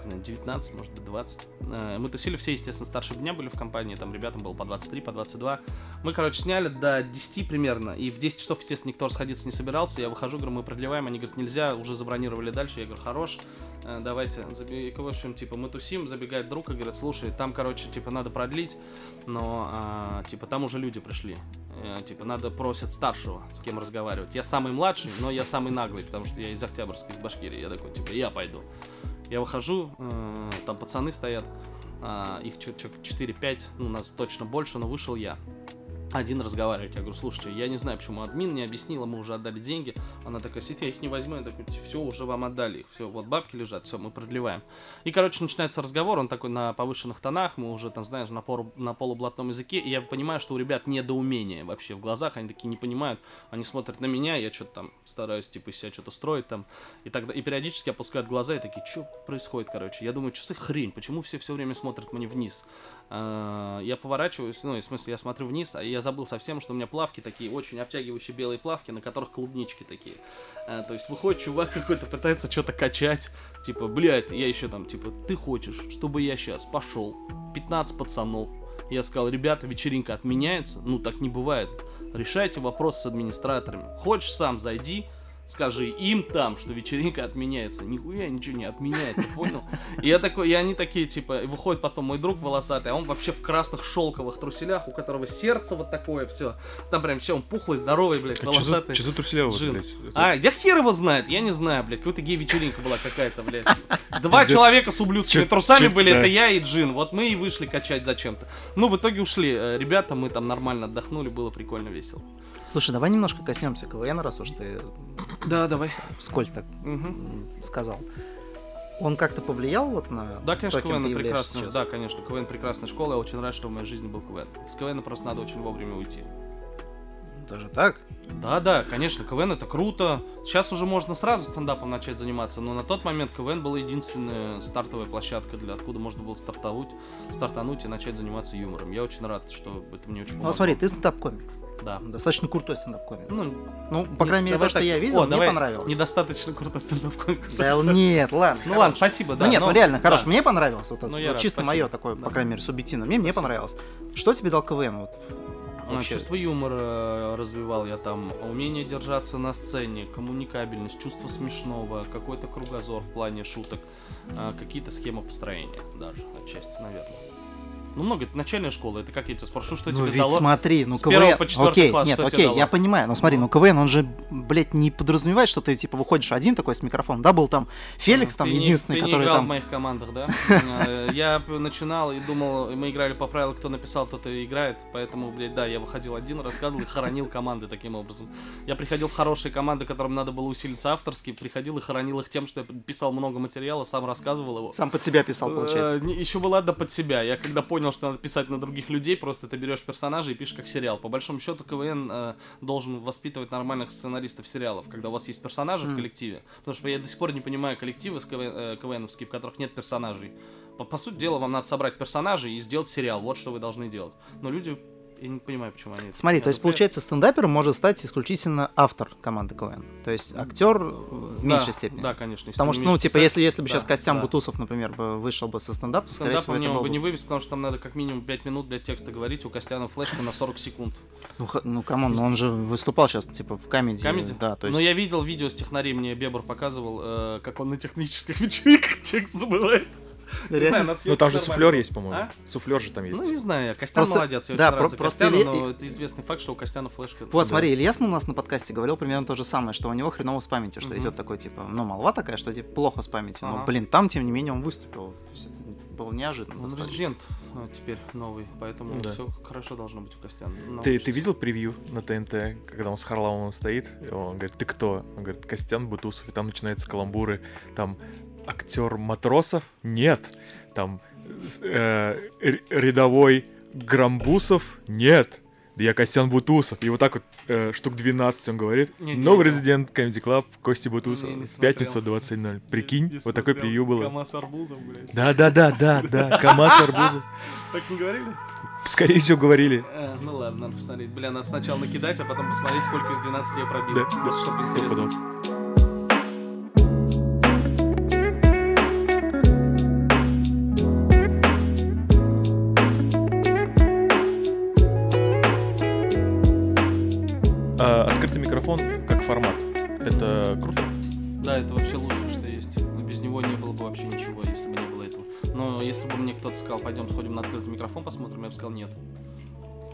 сколько, наверное, 19, может быть, 20. Э, Мы тусили, все, естественно, старше меня были в компании, там ребятам было по 23, по 22. Мы, короче, сняли до 10 примерно, и в 10 часов, естественно, никто расходиться не собирался. Я выхожу, говорю, мы продлеваем, они говорят, нельзя, уже забронировали дальше. Я говорю, хорош, э, давайте. Заби- В общем, типа, мы тусим, забегает друг и говорит, слушай, там, короче, типа, надо продлить, но, а, типа, там уже люди пришли. Э, Типа, надо просят старшего, с кем разговаривать. Я самый младший, но я самый наглый, потому что я из Октябрьска, из Башкирии. Я такой, типа, я пойду. Я выхожу, э, там пацаны стоят, а, их чё- 4-5, ну, нас точно больше, но вышел я. Один разговаривать. Я говорю, слушайте, я не знаю, почему админ не объяснила, мы уже отдали деньги. Она такая сидит, я их не возьму. Я такой, все, уже вам отдали их. Все, вот бабки лежат, все, мы продлеваем. И, короче, начинается разговор, он такой на повышенных тонах, мы уже там, знаешь, на, пору- на полублатном языке. И я понимаю, что у ребят недоумение вообще в глазах, они такие не понимают. Они смотрят на меня, я что-то там стараюсь, типа, себя что-то строить там. И тогда, и периодически опускают глаза и такие, что происходит, короче. Я думаю, что за хрень, почему все все время смотрят мне вниз? А, Я поворачиваюсь, ну, в смысле, я смотрю вниз, а я забыл совсем, что у меня плавки такие, очень обтягивающие белые плавки, на которых клубнички такие. А, То есть выходит чувак какой-то, пытается что-то качать, типа, блядь, я еще там, типа, ты хочешь, чтобы я сейчас пошел, 15 пацанов. Я сказал, ребята, вечеринка отменяется, ну, так не бывает. Решайте вопрос с администраторами. Хочешь сам зайди, скажи им там, что вечеринка отменяется. Нихуя ничего не отменяется, понял? И я такой, и они такие, типа, выходит потом мой друг волосатый, а он вообще в красных шелковых труселях, у которого сердце вот такое все. Там прям все, он пухлый, здоровый, блядь, А что за, волосатый. чё за труселя у вас, блядь? А, я хер его знает, я не знаю, блядь, какая-то гей-вечеринка была какая-то, блядь. Два человека с ублюдскими трусами были, это я и Джин. Вот мы и вышли качать зачем-то. Ну, в итоге ушли. Э, Ребята, мы там нормально отдохнули, было прикольно весело. Слушай, давай немножко коснемся КВН, раз уж ты Да, давай. вскользь так м, сказал. Он как-то повлиял вот на Да, конечно, то, КВН сейчас? Да, конечно, КВН прекрасная школа. Я очень рад, что в моей жизни был КВН. С КВН просто надо очень вовремя уйти. Даже так? Да, да, конечно, КВН это круто. Сейчас уже можно сразу стендапом начать заниматься, но на тот момент КВН была единственная стартовая площадка, для откуда можно было стартовать, стартануть и начать заниматься юмором. Я очень рад, что это мне очень Ну, помогло. смотри, ты стендап-комик. Да. Достаточно крутой стендап-комик. Ну, Ну, по крайней мере, то, что так. я видел, О, мне понравилось. Недостаточно круто стендап комик. Да нет, ладно. Ну ладно, спасибо, да. ну нет, но- ну реально, хорош. да. Мне понравилось. Вот, Ну, вот я рад, чисто спасибо. мое такое, Да. по крайней мере, субъективно. Мне, мне понравилось. Что тебе дал КВН? Вот, вообще? Чувство юмора развивал я там, умение держаться на сцене, коммуникабельность, чувство смешного, какой-то кругозор в плане шуток, а, какие-то схемы построения даже, отчасти, наверное. Ну, много, это начальная школа, это как я тебя спрошу, что ну тебе ведь дало? смотри, ну с КВН, по окей, класс нет, что окей, я понимаю, но смотри, ну КВН, он же, блядь, не подразумевает, что ты, типа, выходишь один такой с микрофоном, да, был там Феликс, там, Ты не- единственный, ты не который играл там... в моих командах, да? Э, Я начинал и думал, мы играли по правилам, кто написал, тот и играет, поэтому, блядь, да, я выходил один, рассказывал и хоронил команды таким образом. Я приходил в хорошие команды, которым надо было усилиться авторски, приходил и хоронил их тем, что я писал много материала, сам рассказывал его. Сам под себя писал, получается. Еще была одна под себя. Я когда понял, что надо писать на других людей, просто ты берешь персонажа и пишешь как сериал. По большому счету КВН э, должен воспитывать нормальных сценаристов сериалов, когда у вас есть персонажи в Мгм. коллективе. Потому что я до сих пор не понимаю коллективы с КВН, э, КВНовские, в которых нет персонажей. По, по сути дела, вам надо собрать персонажей и сделать сериал. Вот что вы должны делать. Но люди, я не понимаю, почему они... Смотри, то есть, получается, стендапером может стать исключительно автор команды КВН. То есть актер э, в Да, меньшей степени. Да, конечно. Потому что, ну, типа, писать, если, если бы да, сейчас Костян да. Бутусов, например, вышел бы со стендапа, скорее Стендап всего, это бы не вывез, потому что там надо как минимум 5 минут для текста говорить. У Костяна флешка на 40 секунд. Ну, х- ну, come on, ну, он же выступал сейчас, типа, в комедии. Comedy? Да, то есть... Но я видел видео с технарей, мне Бебр показывал, э, как он на технических вечеринках текст забывает. Не знаю, на Ну съемках там же суфлер есть, по-моему. А? Суфлер же там есть. Ну, не знаю, Костян молодец, я да, просто но это известный факт, что у Костяна флешка. Вот, смотри, Ильяс у нас на подкасте говорил примерно то же самое, что у него хреново с памятью, что идет такой, типа, ну, молва такая, что типа плохо с памятью. Но, блин, там, тем не менее, он выступил. То есть это было неожиданно. Он резидент а, теперь новый, поэтому Да. все хорошо должно быть у Костяна. Ты, ты видел превью на ТНТ, когда он с Харламовым стоит? и Он говорит, ты кто? Он говорит, Костян Бутусов. И там начинаются каламбуры. Там актер Матросов? Нет. Там э, рядовой Грамбусов? Нет. Да я Костян Бутусов. И вот так вот э, штук 12 он говорит. Не, не Новый видел. резидент Comedy Club Кости Бутусов. Не, не В пятницу смотрел. 20.00. Прикинь, Не вот такое смотрел. превью было. КамАЗ с арбузом, блядь. Да-да-да, да, да. КамАЗ Арбузов. Так не говорили? Скорее всего, говорили. А, ну ладно, надо посмотреть. Бля, надо сначала накидать, а потом посмотреть, сколько из 12 я пробил. Да, Вот да, что-то сто А, открытый микрофон как формат. Это круто. Да, это вообще лучшее, что есть. Без него не было бы вообще ничего, если бы не было этого. Но если бы мне кто-то сказал, пойдем сходим на открытый микрофон, посмотрим, я бы сказал нет.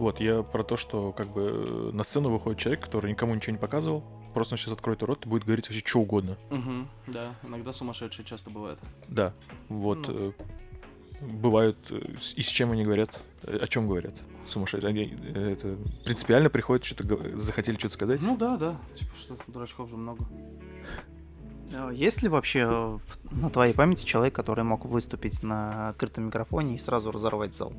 Вот, я про то, что как бы э, на сцену выходит человек, который никому ничего не показывал, просто он сейчас откроет рот и будет говорить вообще что угодно. Угу, да, иногда сумасшедшие часто бывает. Да, вот Ну. Бывают э, и с чем они говорят, э, о чем говорят сумасшедшие. Они, э, это принципиально приходят что-то захотели что-то сказать. Ну да, да, типа что, дурачков же много. А Есть ли вообще на твоей памяти человек, который мог выступить на открытом микрофоне и сразу разорвать зал?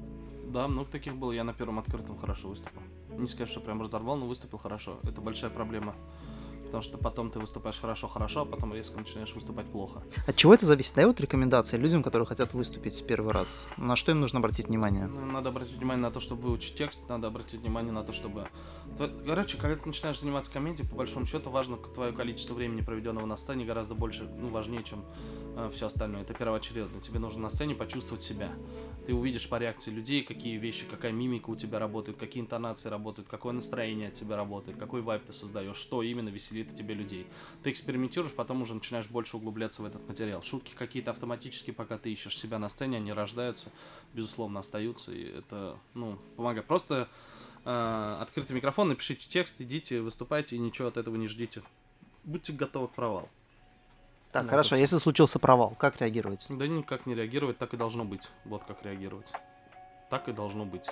Да, много таких было, я на первом открытом хорошо выступил. Не сказать, что прям разорвал, но выступил хорошо. Это большая проблема. Потому что потом ты выступаешь хорошо-хорошо, а потом резко начинаешь выступать плохо. От чего это зависит? Дай вот рекомендации людям, которые хотят выступить первый раз. На что им нужно обратить внимание? Ну, Надо обратить внимание на то, чтобы выучить текст, надо обратить внимание на то, чтобы... Короче, когда ты начинаешь заниматься комедией, по большому счету, важно твое количество времени, проведенного на сцене, гораздо больше, ну, важнее, чем все остальное. Это первоочередно. Тебе нужно на сцене почувствовать себя. Ты увидишь по реакции людей, какие вещи, какая мимика у тебя работает, какие интонации работают, какое настроение от тебя работает, какой вайб ты создаешь, что именно веселит в тебе людей. Ты экспериментируешь, потом уже начинаешь больше углубляться в этот материал. Шутки какие-то автоматически, пока ты ищешь себя на сцене, они рождаются, безусловно, остаются, и это, ну, помогает. Просто э, открытый микрофон, напишите текст, идите, выступайте, и ничего от этого не ждите. Будьте готовы к провалу. Так, Ну, хорошо, если случился провал, как реагировать? Да никак не реагировать, так и должно быть. Вот как реагировать. Так и должно быть.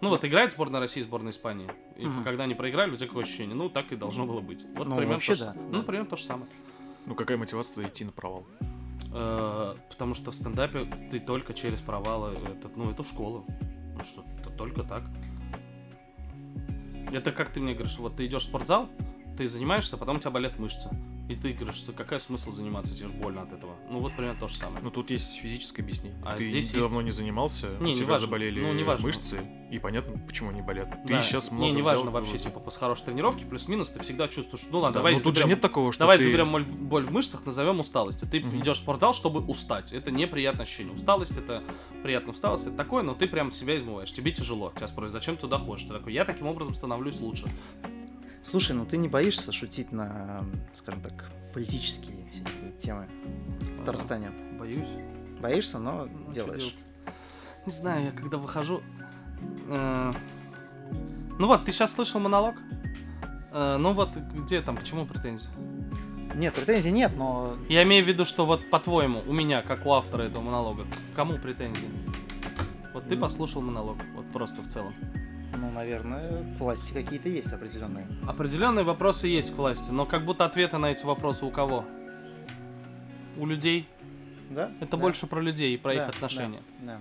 Ну вот играет сборная России, сборная Испании. И Мгм. когда они проиграли, у тебя какое ощущение? Ну, так и должно было быть. Вот Ну, примерно вообще то да, Ну, да. примерно то же самое. Ну какая мотивация идти на провал? Э, потому что в стендапе ты только через провалы. Это, ну, это школа. Ну что, это только так. Это как ты мне говоришь, вот ты идешь в спортзал, ты занимаешься, потом у тебя болят мышцы. И ты говоришь, что какой смысл заниматься, тебе же больно от этого. Ну вот примерно то же самое. Ну тут есть физическое объяснение. А ты здесь давно есть- не занимался, Не, у тебя неважно. заболели Ну, неважно. мышцы, и понятно, почему они болят. Ты Да. сейчас много Не, неважно взял, вообще, типа, после хорошей тренировки, плюс-минус, ты всегда чувствуешь, ну ладно, Да, давай ну тут же заберем- нет такого, что Давай ты... заберем боль, в мышцах, назовем усталостью. Ты Мгм. идешь в спортзал, чтобы устать. Это неприятное ощущение. Усталость это приятная усталость, это такое, но ты прям себя измываешь. Тебе тяжело. Тебя спросят, зачем ты туда ходишь? Ты такой, я таким образом становлюсь лучше. Слушай, ну ты не боишься шутить на, скажем так, политические темы в Татарстане? Боюсь. Боишься, но Ну, чё делаешь. Не знаю, я когда выхожу... э, Ну вот, ты сейчас слышал монолог? Э, Ну вот, где там, к чему претензии? Нет, претензий нет, но Я имею в виду, что вот по-твоему, у меня, как у автора этого монолога, к кому претензии? Вот ты Ну. послушал монолог, вот просто в целом. Ну, наверное, к власти какие-то есть определенные. Определенные вопросы есть к власти, но как будто ответы на эти вопросы у кого? У людей. Да? Это Да. больше про людей и про их Да, отношения. Да. да.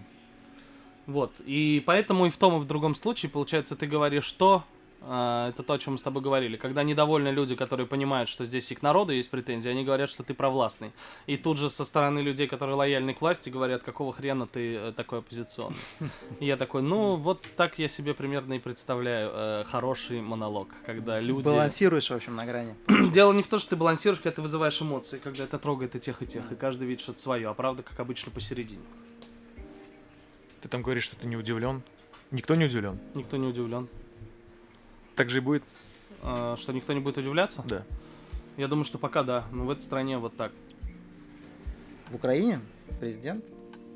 Вот. И поэтому и в том, и в другом случае, получается, ты говоришь, что это то, о чем мы с тобой говорили. Когда недовольны люди, которые понимают, что здесь и к народу есть претензии, они говорят, что ты провластный. И тут же со стороны людей, которые лояльны к власти, говорят, какого хрена ты э, такой оппозиционный. И я такой, ну, вот так я себе примерно и представляю э, хороший монолог, когда люди... Балансируешь, в общем, на грани. Дело не в том, что ты балансируешь, когда ты вызываешь эмоции, когда это трогает и тех, и тех, и каждый видит что-то свое, а правда, как обычно, посередине. Ты там говоришь, что ты не удивлен. Никто не удивлен. Никто не удивлен. Так же и будет. А, что никто не будет удивляться? Да. Я думаю, что пока да, но в этой стране вот так. В Украине президент,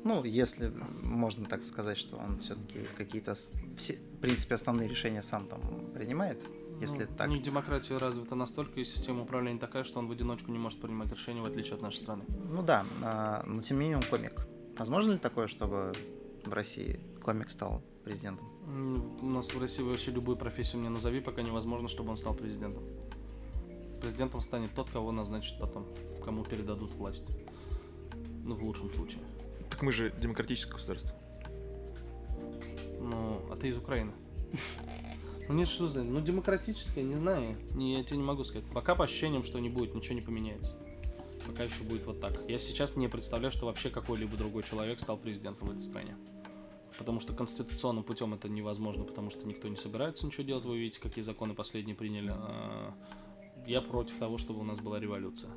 ну, если можно так сказать, что он все-таки какие-то, все, в принципе, основные решения сам там принимает, если Ну, так. У них демократия развита настолько, и система управления такая, что он в одиночку не может принимать решения, в отличие от нашей страны. Ну да, а, но тем не менее он комик. Возможно ли такое, чтобы в России комик стал президентом? У нас в России вообще любую профессию мне назови, пока невозможно, чтобы он стал президентом. Президентом станет тот, кого назначат потом, кому передадут власть. Ну, в лучшем случае. Так мы же демократическое государство. Ну, а ты из Украины. Ну нет, что знать. Ну, демократическое, не знаю. Не, я тебе не могу сказать. Пока по ощущениям, что не будет, ничего не поменяется. Пока еще будет вот так. Я сейчас не представляю, что вообще какой-либо другой человек стал президентом в этой стране. Потому что конституционным путем это невозможно, потому что никто не собирается ничего делать. Вы видите, какие законы последние приняли. А, Я против того, чтобы у нас была революция.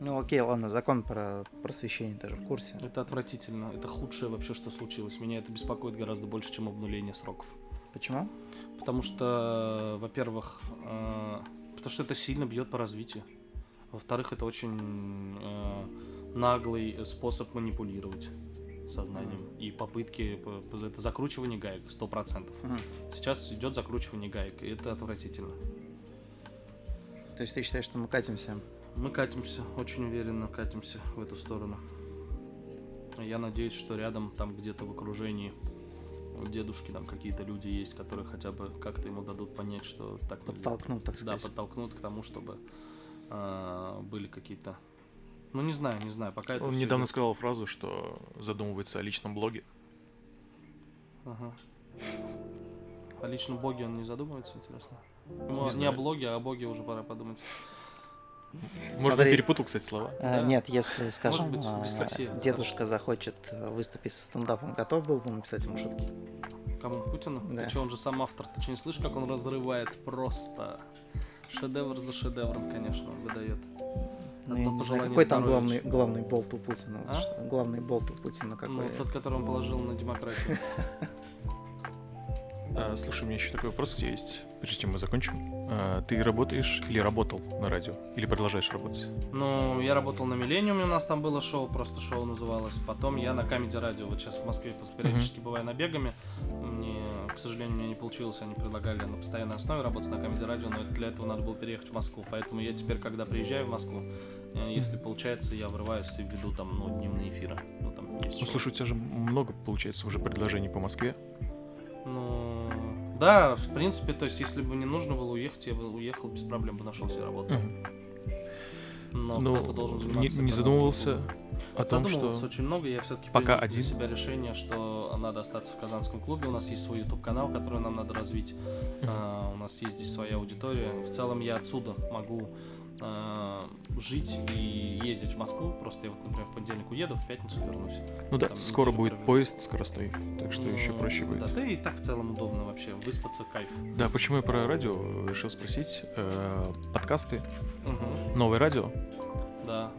Ну окей, ладно, закон про просвещение даже в курсе. Это отвратительно. Это худшее вообще, что случилось. Меня это беспокоит гораздо больше, чем обнуление сроков. Почему? Потому что, во-первых, э, потому что это сильно бьет по развитию. Во-вторых, это очень э, наглый способ манипулировать сознанием. И попытки, по- по- это закручивание гаек, сто процентов. Мгм. Сейчас идет закручивание гаек, и это отвратительно. То есть ты считаешь, что мы катимся? Мы катимся, очень уверенно катимся в эту сторону. Я надеюсь, что рядом, там где-то в окружении у дедушки там какие-то люди есть, которые хотя бы как-то ему дадут понять, что так. Подтолкнут, так Да, сказать. подтолкнут к тому, чтобы а, были какие-то... Ну, не знаю, не знаю, пока это Он недавно идёт. сказал фразу, что задумывается о личном блоге. Ага. О личном боге он не задумывается, интересно? Ему Не не, знаю. о блоге, а о боге уже пора подумать. Может, Смотри. перепутал, кстати, слова. А, Да. Нет, если, скажем, быть, а, дислексия. дедушка захочет э, выступить со стендапом, готов был бы написать ему шутки? Кому? Путину? Да. Ты что, он же сам автор. Ты что, не слышишь, как он разрывает просто? Шедевр за шедевром, конечно, он выдает. Ну, Одно я не знаю, какой там главный, главный болт у Путина? А? что- Главный болт у Путина какой? Ну, тот, который он положил на демократию. А, слушай, у меня еще такой вопрос есть, прежде чем мы закончим. А, ты работаешь или работал на радио? Или продолжаешь работать? Ну, я работал на Миллениуме, у нас там было шоу, просто шоу называлось. Потом я на Comedy Радио, вот сейчас в Москве просто периодически бываю набегами. Мне, к сожалению, мне не получилось, они предлагали на постоянной основе работать на Comedy Радио, но для этого надо было переехать в Москву. Поэтому я теперь, когда приезжаю в Москву, если получается, я врываюсь и веду там, ну, дневные эфиры. Ну, там есть Ну, слушай, у тебя же много, получается, уже предложений по Москве. Ну, да, в принципе, то есть, если бы не нужно было уехать, я бы уехал без проблем, бы нашел себе работу. Но Ну, кто-то должен не, заниматься не казанским задумывался клубом. о том, Задумывался что... очень много, я все-таки Пока принял один? для себя решение, что надо остаться в Казанском клубе. У нас есть свой YouTube канал, который нам надо развить. А, у нас есть здесь своя аудитория. В целом я отсюда могу а, жить и ездить в Москву. Просто я вот, например, в понедельник уеду, в пятницу вернусь. Ну да, там скоро будет проведу. поезд скоростной, так что Ну, еще проще будет. Да, да и так в целом удобно вообще. Выспаться кайф. Да, почему я про радио решил спросить? Э, подкасты, Мгм. новое радио. Да.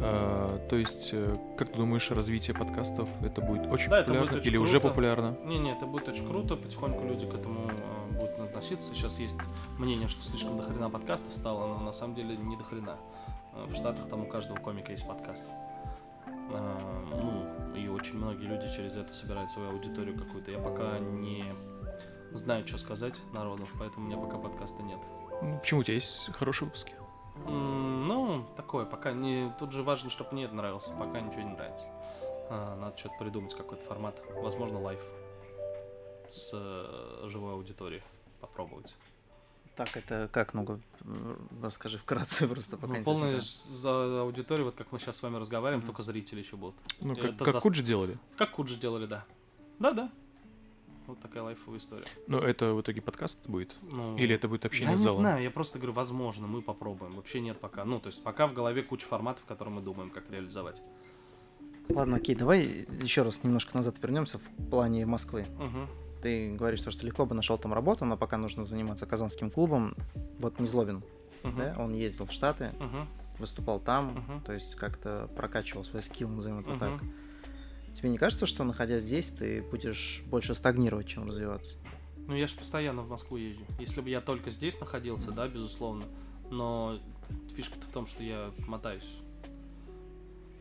Э, то есть, э, как ты думаешь, развитие подкастов это будет очень Да, это будет популярно очень или уже круто. популярно? Не-не, это будет очень круто, потихоньку люди к этому э, будут относиться. Сейчас есть мнение, что слишком дохрена подкастов стало, но на самом деле не дохрена. Э, В Штатах там у каждого комика есть подкаст. Э, Ну, и очень многие люди через это собирают свою аудиторию какую-то. Я пока не знаю, что сказать народу, поэтому у меня пока подкаста нет. Ну, почему у тебя есть хорошие выпуски? М, Ну, такое, пока не... Тут же важно, чтобы мне это нравилось, пока ничего не нравится. А, надо что-то придумать, какой-то формат. Возможно, live с э, живой аудиторией попробовать. Так, это как, ну-ка, м, расскажи вкратце просто, пока Ну, полная за аудиторию, вот как мы сейчас с вами разговариваем, только зрители еще будут. Ну, как, Это как за- Куджи делали. Как Куджи делали, да. Да-да. Вот такая лайфовая история. Но это в итоге подкаст будет? Ну, Или это будет Я общение с не залом? знаю, я просто говорю, возможно, мы попробуем. Вообще нет пока. Ну, то есть пока в голове куча форматов, которые мы думаем, как реализовать. Ладно, окей, давай еще раз немножко назад вернемся в плане Москвы. Угу. Ты говоришь, то, что легко бы нашел там работу, но пока нужно заниматься казанским клубом. Вот Незлобин, да, он ездил в Штаты, выступал там, Мгм. то есть как-то прокачивал свой скилл, назовем это Мгм. так. Тебе не кажется, что находясь здесь, ты будешь больше стагнировать, чем развиваться? Ну, я же постоянно в Москву езжу. Если бы я только здесь находился, да, безусловно. Но фишка-то в том, что я мотаюсь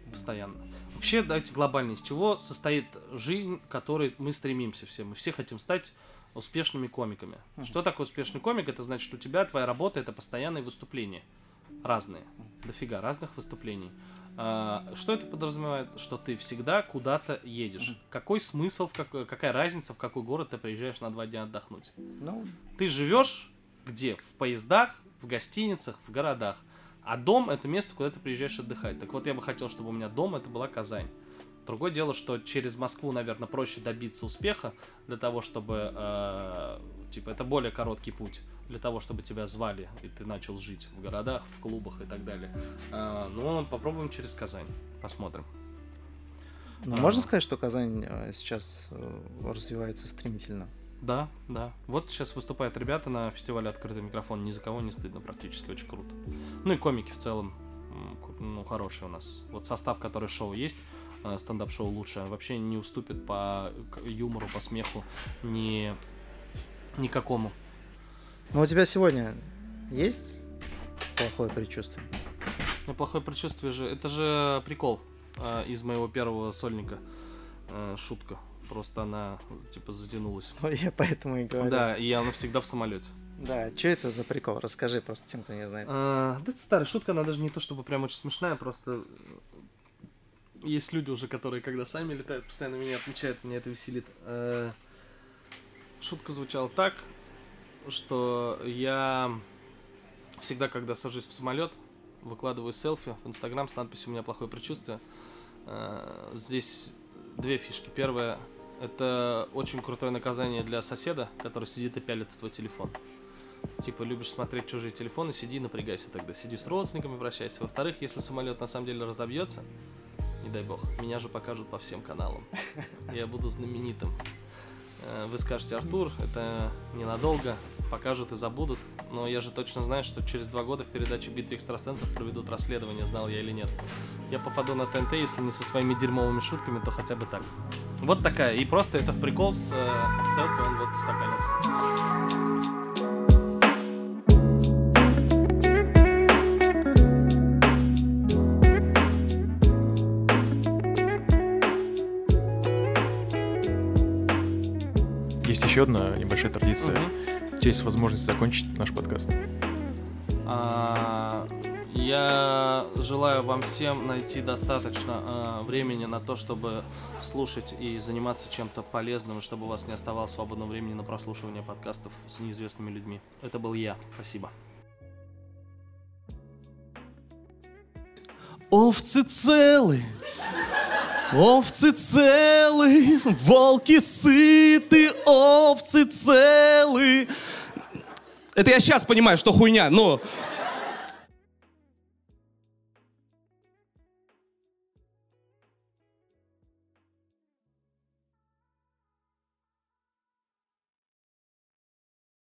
постоянно. Вообще, давайте глобально, из чего состоит жизнь, к которой мы стремимся все. Мы все хотим стать успешными комиками. Мгм. Что такое успешный комик? Это значит, у тебя твоя работа это постоянные выступления. Разные. Дофига разных выступлений. А, что это подразумевает? Что ты всегда куда-то едешь. Какой смысл, в какой- какая разница, в какой город ты приезжаешь на два дня отдохнуть? Ну, Ты живешь где? В поездах, в гостиницах, в городах. А дом это место, куда ты приезжаешь отдыхать. Так вот, я бы хотел, чтобы у меня дом это была Казань. Другое дело, что через Москву, наверное, проще добиться успеха для того, чтобы, э, типа, это более короткий путь для того, чтобы тебя звали и ты начал жить в городах, в клубах и так далее. Э, но попробуем через Казань, посмотрим. ну, А. можно сказать, что Казань э, сейчас э, развивается стремительно? Да, да. Вот сейчас выступают ребята на фестивале «Открытый микрофон». Ни за кого не стыдно практически. Очень круто. Ну и комики в целом, ну, хорошие у нас. Вот состав, который шоу есть, стендап-шоу лучше, вообще не уступит по юмору, по смеху ни никакому. Ну, у тебя сегодня есть плохое предчувствие? Ну, плохое предчувствие же, это же прикол э, из моего первого сольника. Э, шутка. Просто она, типа, затянулась. Ну, я поэтому и говорю. Да, и она всегда в самолете. Да, что это за прикол? Расскажи просто тем, кто не знает. А, да это старая шутка, она даже не то чтобы прям очень смешная, просто есть люди уже, которые когда сами летают, постоянно меня отмечают, меня это веселит. Э, Шутка звучала так, что я всегда, когда сажусь в самолет, выкладываю селфи в Инстаграм с надписью «У меня плохое предчувствие». Э, Здесь две фишки. Первая – это очень крутое наказание для соседа, который сидит и пялит в твой телефон. Типа, любишь смотреть чужие телефоны, сиди, напрягайся тогда. Сиди с родственниками, прощайся. Во-вторых, если самолет на самом деле разобьется, не дай бог, меня же покажут по всем каналам. Я буду знаменитым. Э, Вы скажете, Артур, это ненадолго, покажут и забудут. Но я же точно знаю, что через два года в передаче «Битве экстрасенсов» проведут расследование, знал я или нет. Я попаду на ТНТ, если не со своими дерьмовыми шутками, то хотя бы так. Вот такая. И просто этот прикол с э, селфи, он вот устаканился. Еще одна небольшая традиция. Мгм. У тебя есть возможность закончить наш подкаст. А, Я желаю вам всем найти достаточно а, времени на то, чтобы слушать и заниматься чем-то полезным, чтобы у вас не оставалось свободного времени на прослушивание подкастов с неизвестными людьми. Это был я. Спасибо. Овцы целы, овцы целы, волки сыты, овцы целы. Это я сейчас понимаю, что хуйня, но